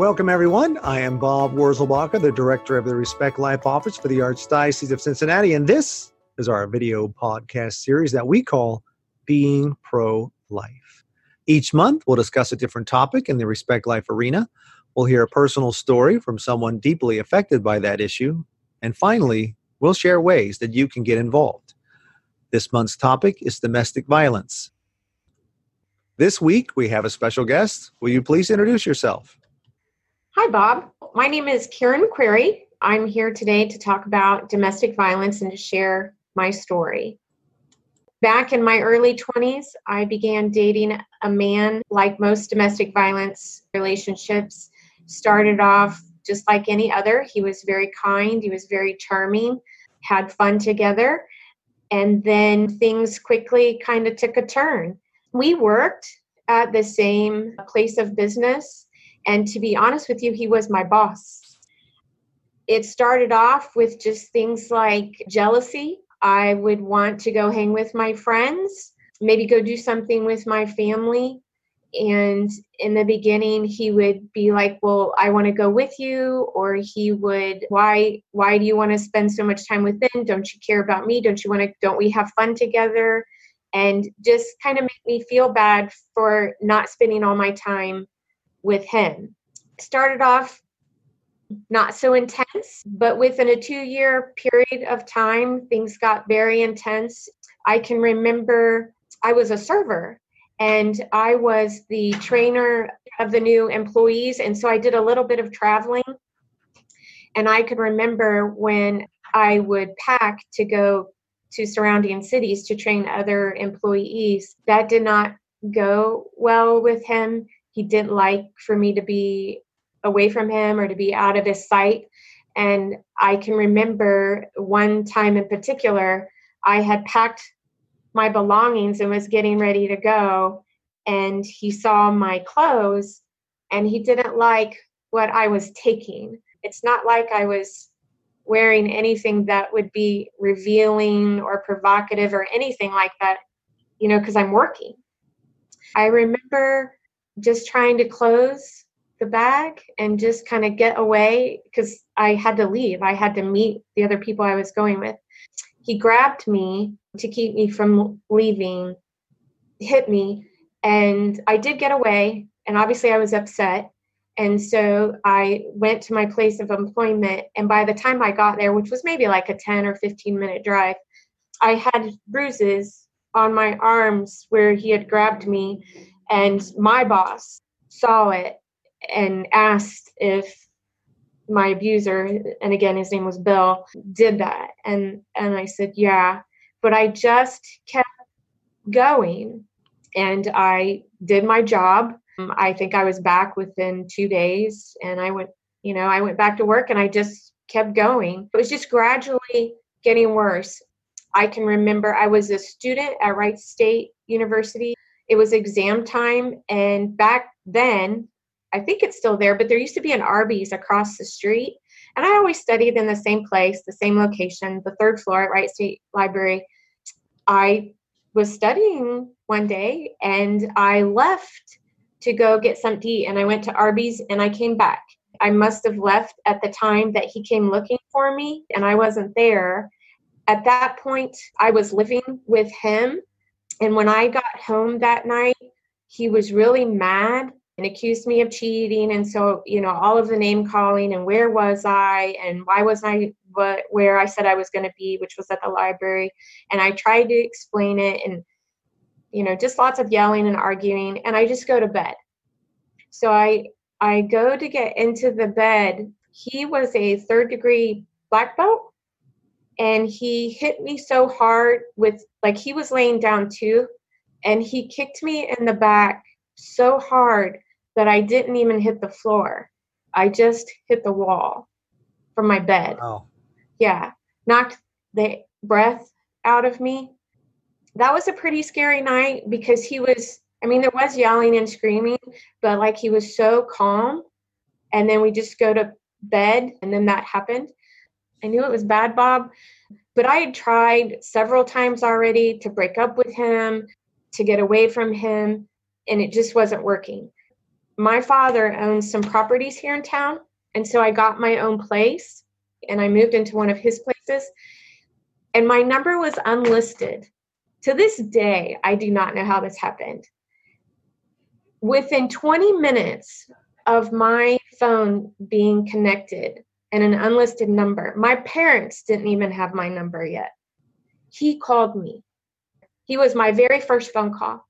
Welcome, everyone. I am Bob Wurzelbacher, the director of the Respect Life Office for the Archdiocese of Cincinnati, and this is our video podcast series that we call Being Pro Life. Each month, we'll discuss a different topic in the Respect Life arena. We'll hear a personal story from someone deeply affected by that issue. And finally, we'll share ways that you can get involved. This month's topic is domestic violence. This week, we have a special guest. Will you please introduce yourself? Hi, Bob. My name is Karen McQuarrie. I'm here today to talk about domestic violence and to share my story. Back in my early 20s, I began dating a man like most domestic violence relationships. Started off just like any other. He was very kind, he was very charming, had fun together, and then things quickly kind of took a turn. We worked at the same place of business and to be honest with you, he was my boss. It started off with just things like jealousy. I would want to go hang with my friends, maybe go do something with my family. And in the beginning, he would be like, Well, I want to go with you. Or he would, Why, why do you want to spend so much time with them? Don't you care about me? Don't you want to, don't we have fun together? And just kind of make me feel bad for not spending all my time with him. Started off not so intense, but within a two year period of time, things got very intense. I can remember I was a server and I was the trainer of the new employees. And so I did a little bit of traveling. And I can remember when I would pack to go to surrounding cities to train other employees, that did not go well with him he didn't like for me to be away from him or to be out of his sight. And I can remember one time in particular, I had packed my belongings and was getting ready to go. And he saw my clothes and he didn't like what I was taking. It's not like I was wearing anything that would be revealing or provocative or anything like that, you know, because I'm working. I remember just trying to close the bag and just kind of get away because I had to leave. I had to meet the other people I was going with. He grabbed me to keep me from leaving, hit me, and I did get away. And obviously, I was upset. And so I went to my place of employment. And by the time I got there, which was maybe like a 10 or 15 minute drive, I had bruises on my arms where he had grabbed me and my boss saw it and asked if my abuser and again his name was bill did that. And and i said yeah but i just kept going. And i did my job. I think i was back within two days and i went you know i went back to work and i just kept going. It was just gradually getting worse. I can remember i was a student at wright state university it was exam time and back then i think it's still there but there used to be an arby's across the street and i always studied in the same place the same location the third floor at wright state library. I was studying one day and i left to go get something to eat and i went to arby's and i came back. I must have left at the time that he came looking for me and i wasn't there. At that point i was living with him and when I got home that night, he was really mad and accused me of cheating. And so, you know, all of the name calling and where was I and why wasn't I but where I said I was going to be, which was at the library. And I tried to explain it and, you know, just lots of yelling and arguing. And I just go to bed. So I I go to get into the bed. He was a third degree black belt and he hit me so hard with like he was laying down too and he kicked me in the back so hard that I didn't even hit the floor. I just hit the wall from my bed. Wow. Yeah, knocked the breath out of me. That was a pretty scary night because he was I mean there was yelling and screaming, but like he was so calm and then we just go to bed and then that happened. I knew it was bad, Bob, but I had tried several times already to break up with him, to get away from him, and it just wasn't working. my father owns some properties here in town. And so I got my own place and I moved into one of his places. And my number was unlisted. To this day, I do not know how this happened. Within 20 minutes of my phone being connected and an unlisted number, my parents didn't even have my number yet. He called me. He was my very first phone call.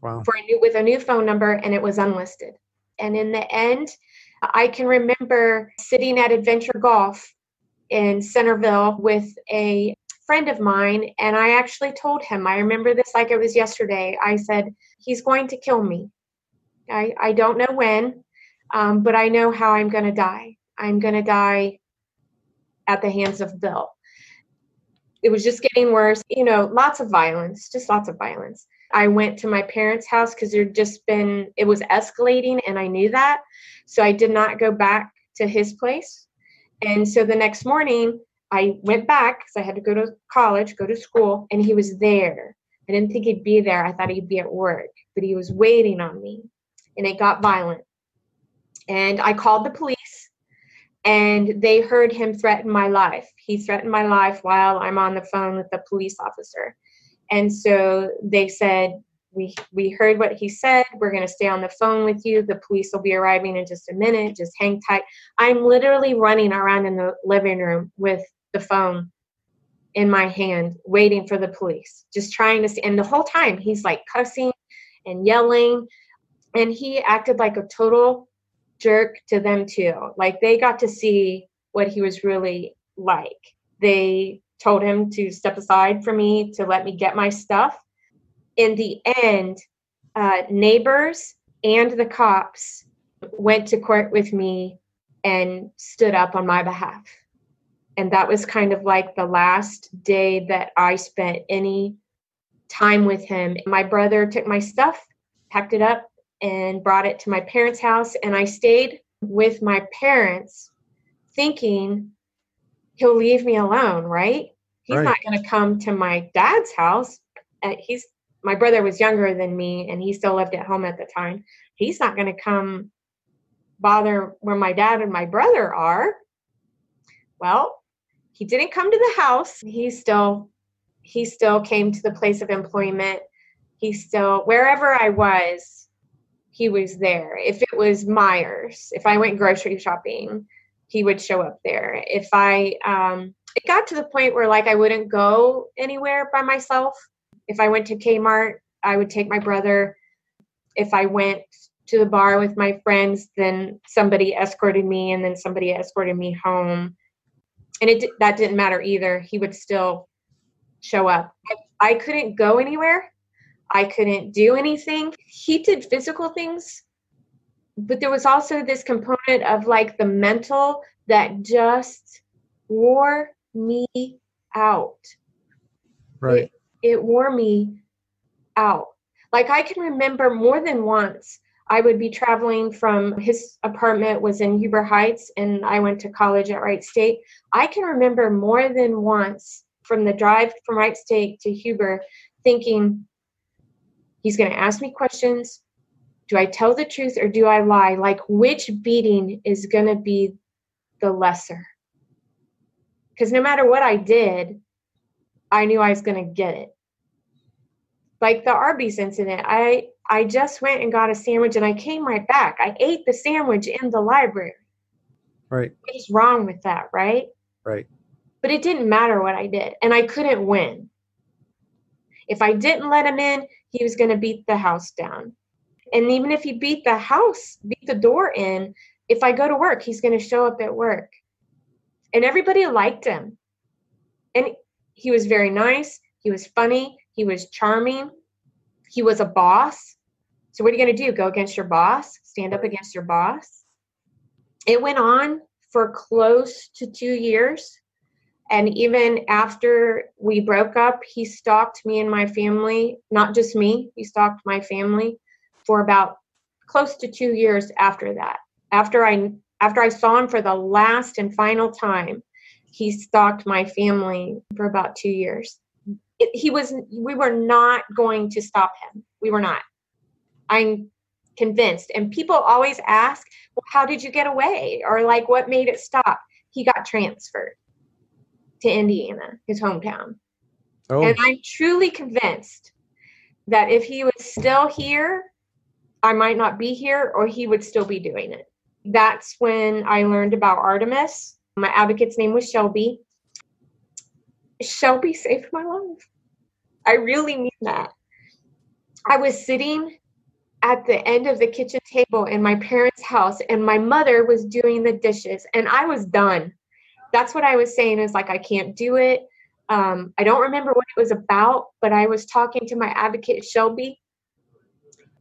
Wow. For a new, with a new phone number, and it was unlisted. And in the end, I can remember sitting at Adventure Golf in Centerville with a friend of mine, and I actually told him, I remember this like it was yesterday. I said, He's going to kill me. I, I don't know when, um, but I know how I'm going to die. I'm going to die at the hands of Bill. It was just getting worse, you know, lots of violence, just lots of violence. I went to my parents' house because there'd just been, it was escalating and I knew that. So I did not go back to his place. And so the next morning, I went back because I had to go to college, go to school, and he was there. I didn't think he'd be there. I thought he'd be at work, but he was waiting on me. And it got violent. And I called the police, and they heard him threaten my life. He threatened my life while I'm on the phone with the police officer. And so they said, we we heard what he said. We're going to stay on the phone with you. The police will be arriving in just a minute. Just hang tight. I'm literally running around in the living room with the phone in my hand, waiting for the police, just trying to see. And the whole time he's like cussing and yelling, and he acted like a total jerk to them too. Like they got to see what he was really like. They told him to step aside for me to let me get my stuff. In the end, uh, neighbors and the cops went to court with me and stood up on my behalf. And that was kind of like the last day that I spent any time with him. My brother took my stuff, packed it up, and brought it to my parents' house. And I stayed with my parents thinking he'll leave me alone, right? He's right. not going to come to my dad's house. Uh, he's my brother was younger than me, and he still lived at home at the time. He's not going to come bother where my dad and my brother are. Well, he didn't come to the house. He still he still came to the place of employment. He still wherever I was, he was there. If it was Meijer's, if I went grocery shopping, he would show up there. If I um it got to the point where like I wouldn't go anywhere by myself. If I went to Kmart, I would take my brother. If I went to the bar with my friends, then somebody escorted me and then somebody escorted me home. And it that didn't matter either. He would still show up. I, I couldn't go anywhere. I couldn't do anything. He did physical things, but there was also this component of like the mental that just wore me out. Right. It, it wore me out. Like I can remember more than once I would be traveling from his apartment was in Huber Heights and I went to college at Wright State. I can remember more than once from the drive from Wright State to Huber thinking he's going to ask me questions. Do I tell the truth or do I lie? Like which beating is going to be the lesser? because no matter what I did, I knew I was going to get it. Like the Arby's incident, I I just went and got a sandwich and I came right back. I ate the sandwich in the library. Right. What is wrong with that, right? Right. But it didn't matter what I did, and I couldn't win. If I didn't let him in, he was going to beat the house down. And even if he beat the house, beat the door in, if I go to work, he's going to show up at work and everybody liked him. And he was very nice. He was funny. He was charming. He was a boss. So, what are you going to do? Go against your boss? Stand up against your boss? It went on for close to two years. And even after we broke up, he stalked me and my family, not just me, he stalked my family for about close to two years after that. After I after I saw him for the last and final time, he stalked my family for about two years. It, he was, we were not going to stop him. We were not. I'm convinced. And people always ask, well, how did you get away? Or like, what made it stop? He got transferred to Indiana, his hometown. Oh. And I'm truly convinced that if he was still here, I might not be here or he would still be doing it. That's when I learned about Artemis. My advocate's name was Shelby. Shelby saved my life. I really mean that. I was sitting at the end of the kitchen table in my parents' house, and my mother was doing the dishes, and I was done. That's what I was saying is like, I can't do it. Um, I don't remember what it was about, but I was talking to my advocate, Shelby,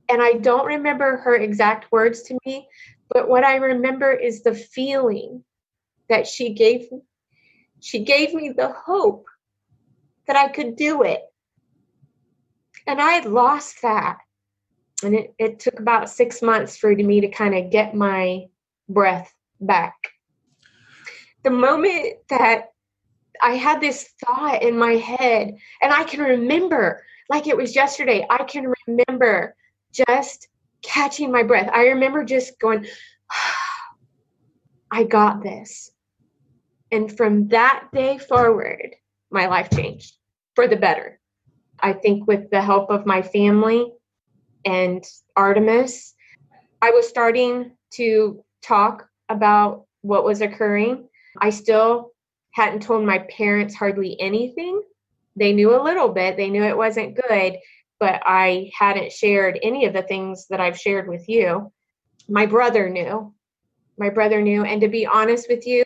and I don't remember her exact words to me, but what I remember is the feeling that she gave me. She gave me the hope that I could do it. And I had lost that. And it, it took about six months for me to kind of get my breath back. The moment that I had this thought in my head, and I can remember, like it was yesterday, I can remember just catching my breath. I remember just going, I got this. And from that day forward, my life changed for the better. I think with the help of my family and Artemis, I was starting to talk about what was occurring. I still hadn't told my parents hardly anything. They knew a little bit, they knew it wasn't good, but I hadn't shared any of the things that I've shared with you. My brother knew. My brother knew. And to be honest with you,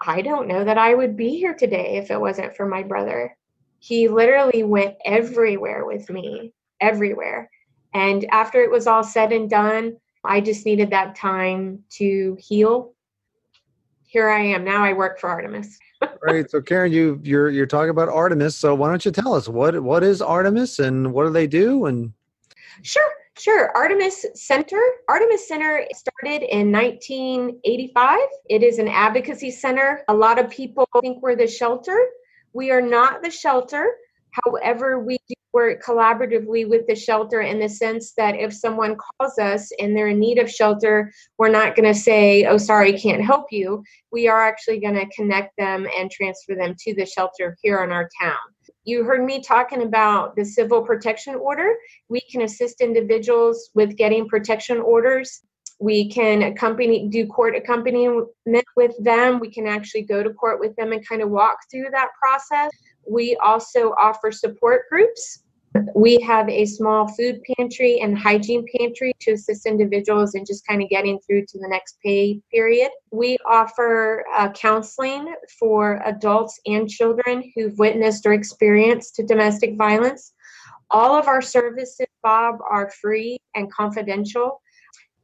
I don't know that I would be here today if it wasn't for my brother. He literally went everywhere with me, everywhere. And after it was all said and done, I just needed that time to heal. Here I am. Now I work for Artemis. right. So Karen, you you're you're talking about Artemis. So why don't you tell us what what is Artemis and what do they do and Sure. Sure. Artemis Center. Artemis Center started in 1985. It is an advocacy center. A lot of people think we're the shelter. We are not the shelter. However, we do work collaboratively with the shelter in the sense that if someone calls us and they're in need of shelter, we're not going to say, oh, sorry, can't help you. We are actually going to connect them and transfer them to the shelter here in our town. You heard me talking about the civil protection order. We can assist individuals with getting protection orders we can accompany do court accompaniment with them we can actually go to court with them and kind of walk through that process we also offer support groups we have a small food pantry and hygiene pantry to assist individuals in just kind of getting through to the next pay period. We offer uh, counseling for adults and children who've witnessed or experienced domestic violence. All of our services, Bob, are free and confidential.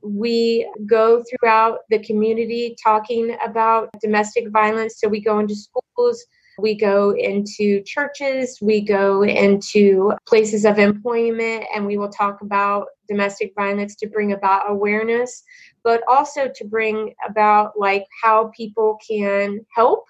We go throughout the community talking about domestic violence. So we go into schools, we go into churches, we go into places of employment, and we will talk about domestic violence to bring about awareness, but also to bring about like how people can help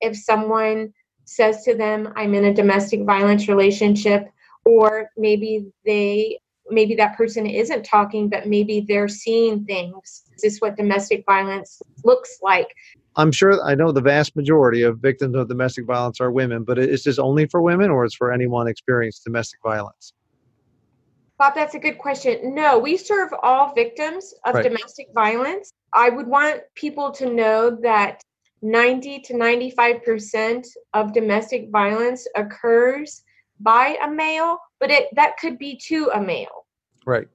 if someone says to them, I'm in a domestic violence relationship, or maybe they maybe that person isn't talking, but maybe they're seeing things. Is this what domestic violence looks like? I'm sure I know the vast majority of victims of domestic violence are women, but is this only for women or is for anyone experienced domestic violence? Bob, that's a good question. No, we serve all victims of right. domestic violence. I would want people to know that 90 to 95% of domestic violence occurs by a male, but it that could be to a male. Right.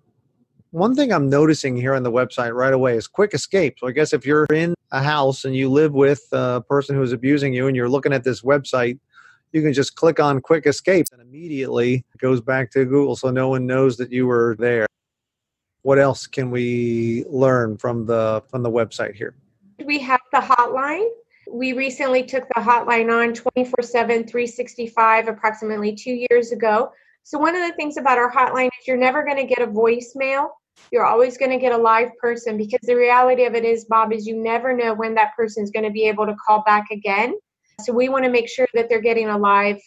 One thing I'm noticing here on the website right away is quick escape. So I guess if you're in a house and you live with a person who's abusing you and you're looking at this website, you can just click on quick escape and immediately it goes back to Google so no one knows that you were there. What else can we learn from the from the website here? We have the hotline we recently took the hotline on 24 7, 365, approximately two years ago. So, one of the things about our hotline is you're never going to get a voicemail. You're always going to get a live person because the reality of it is, Bob, is you never know when that person is going to be able to call back again. So, we want to make sure that they're getting a live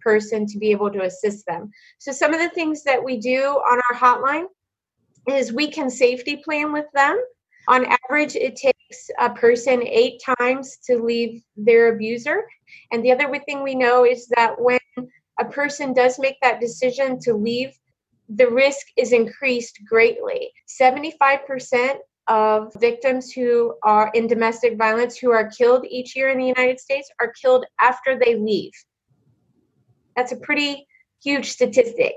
person to be able to assist them. So, some of the things that we do on our hotline is we can safety plan with them. On average, it takes a person eight times to leave their abuser. And the other thing we know is that when a person does make that decision to leave, the risk is increased greatly. 75% of victims who are in domestic violence who are killed each year in the United States are killed after they leave. That's a pretty huge statistic.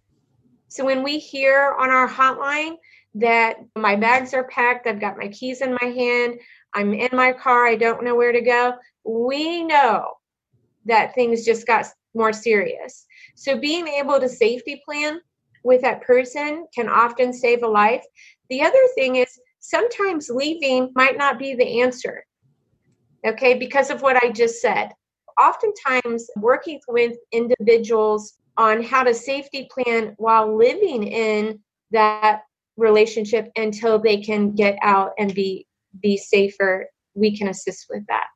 So when we hear on our hotline that my bags are packed, I've got my keys in my hand, I'm in my car, I don't know where to go, we know that things just got more serious. So being able to safety plan with that person can often save a life. The other thing is sometimes leaving might not be the answer. Okay, because of what I just said. Oftentimes, working with individuals on how to safety plan while living in that relationship until they can get out and be be safer we can assist with that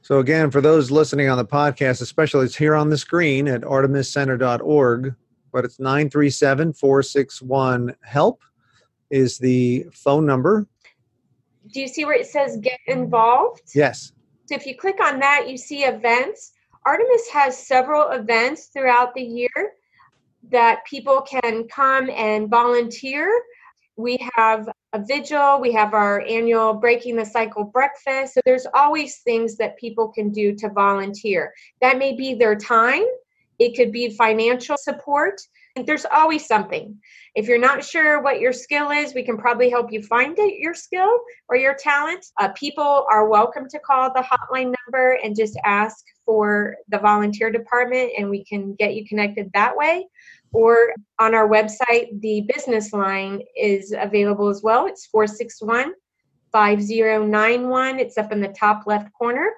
so again for those listening on the podcast especially it's here on the screen at artemiscenter.org but it's 937-461 help is the phone number do you see where it says get involved yes so if you click on that you see events artemis has several events throughout the year that people can come and volunteer. We have a vigil, we have our annual Breaking the Cycle breakfast. So there's always things that people can do to volunteer. That may be their time, it could be financial support. And There's always something. If you're not sure what your skill is, we can probably help you find it, your skill or your talent. Uh, people are welcome to call the hotline number and just ask for the volunteer department, and we can get you connected that way or on our website, the business line is available as well. It's 461 5091. It's up in the top left corner.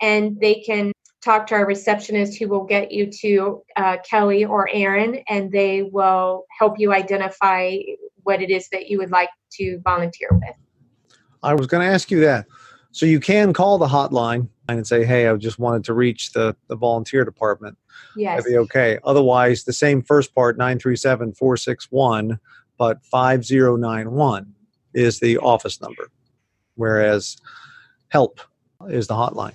And they can talk to our receptionist who will get you to uh, Kelly or Aaron, and they will help you identify what it is that you would like to volunteer with. I was going to ask you that. So you can call the hotline and say, hey, I just wanted to reach the, the volunteer department. Yes. That'd be okay. Otherwise, the same first part, 937 461, but 5091 is the office number, whereas help is the hotline.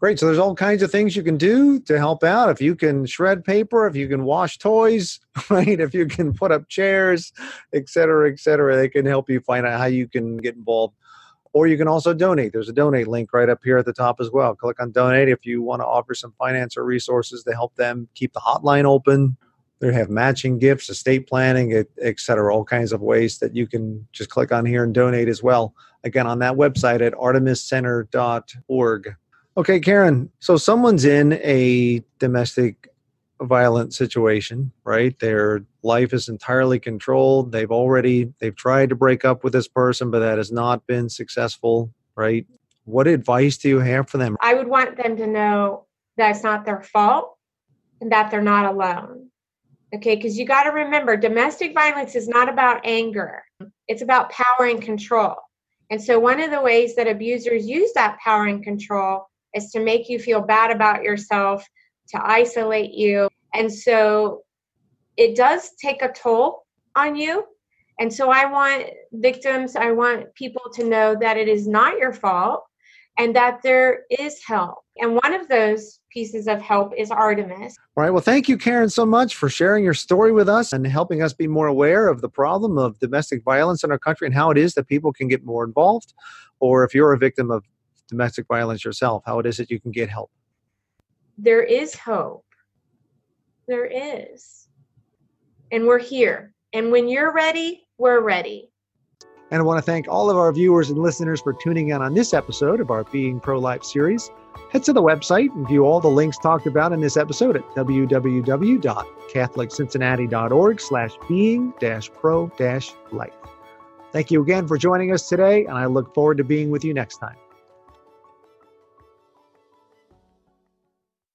Great. So there's all kinds of things you can do to help out. If you can shred paper, if you can wash toys, right? If you can put up chairs, et cetera, et cetera, they can help you find out how you can get involved or you can also donate. There's a donate link right up here at the top as well. Click on donate if you want to offer some finance or resources to help them keep the hotline open. They have matching gifts, estate planning, etc. All kinds of ways that you can just click on here and donate as well. Again, on that website at artemiscenter.org. Okay, Karen. So someone's in a domestic violent situation, right? Their life is entirely controlled. They've already they've tried to break up with this person, but that has not been successful, right? What advice do you have for them? I would want them to know that it's not their fault and that they're not alone. Okay, because you got to remember domestic violence is not about anger. It's about power and control. And so one of the ways that abusers use that power and control is to make you feel bad about yourself to isolate you. And so it does take a toll on you. And so I want victims, I want people to know that it is not your fault and that there is help. And one of those pieces of help is Artemis. All right. Well, thank you, Karen, so much for sharing your story with us and helping us be more aware of the problem of domestic violence in our country and how it is that people can get more involved. Or if you're a victim of domestic violence yourself, how it is that you can get help there is hope. There is. And we're here. And when you're ready, we're ready. And I want to thank all of our viewers and listeners for tuning in on this episode of our Being Pro Life series. Head to the website and view all the links talked about in this episode at www.catholiccincinnati.org slash being pro life. Thank you again for joining us today, and I look forward to being with you next time.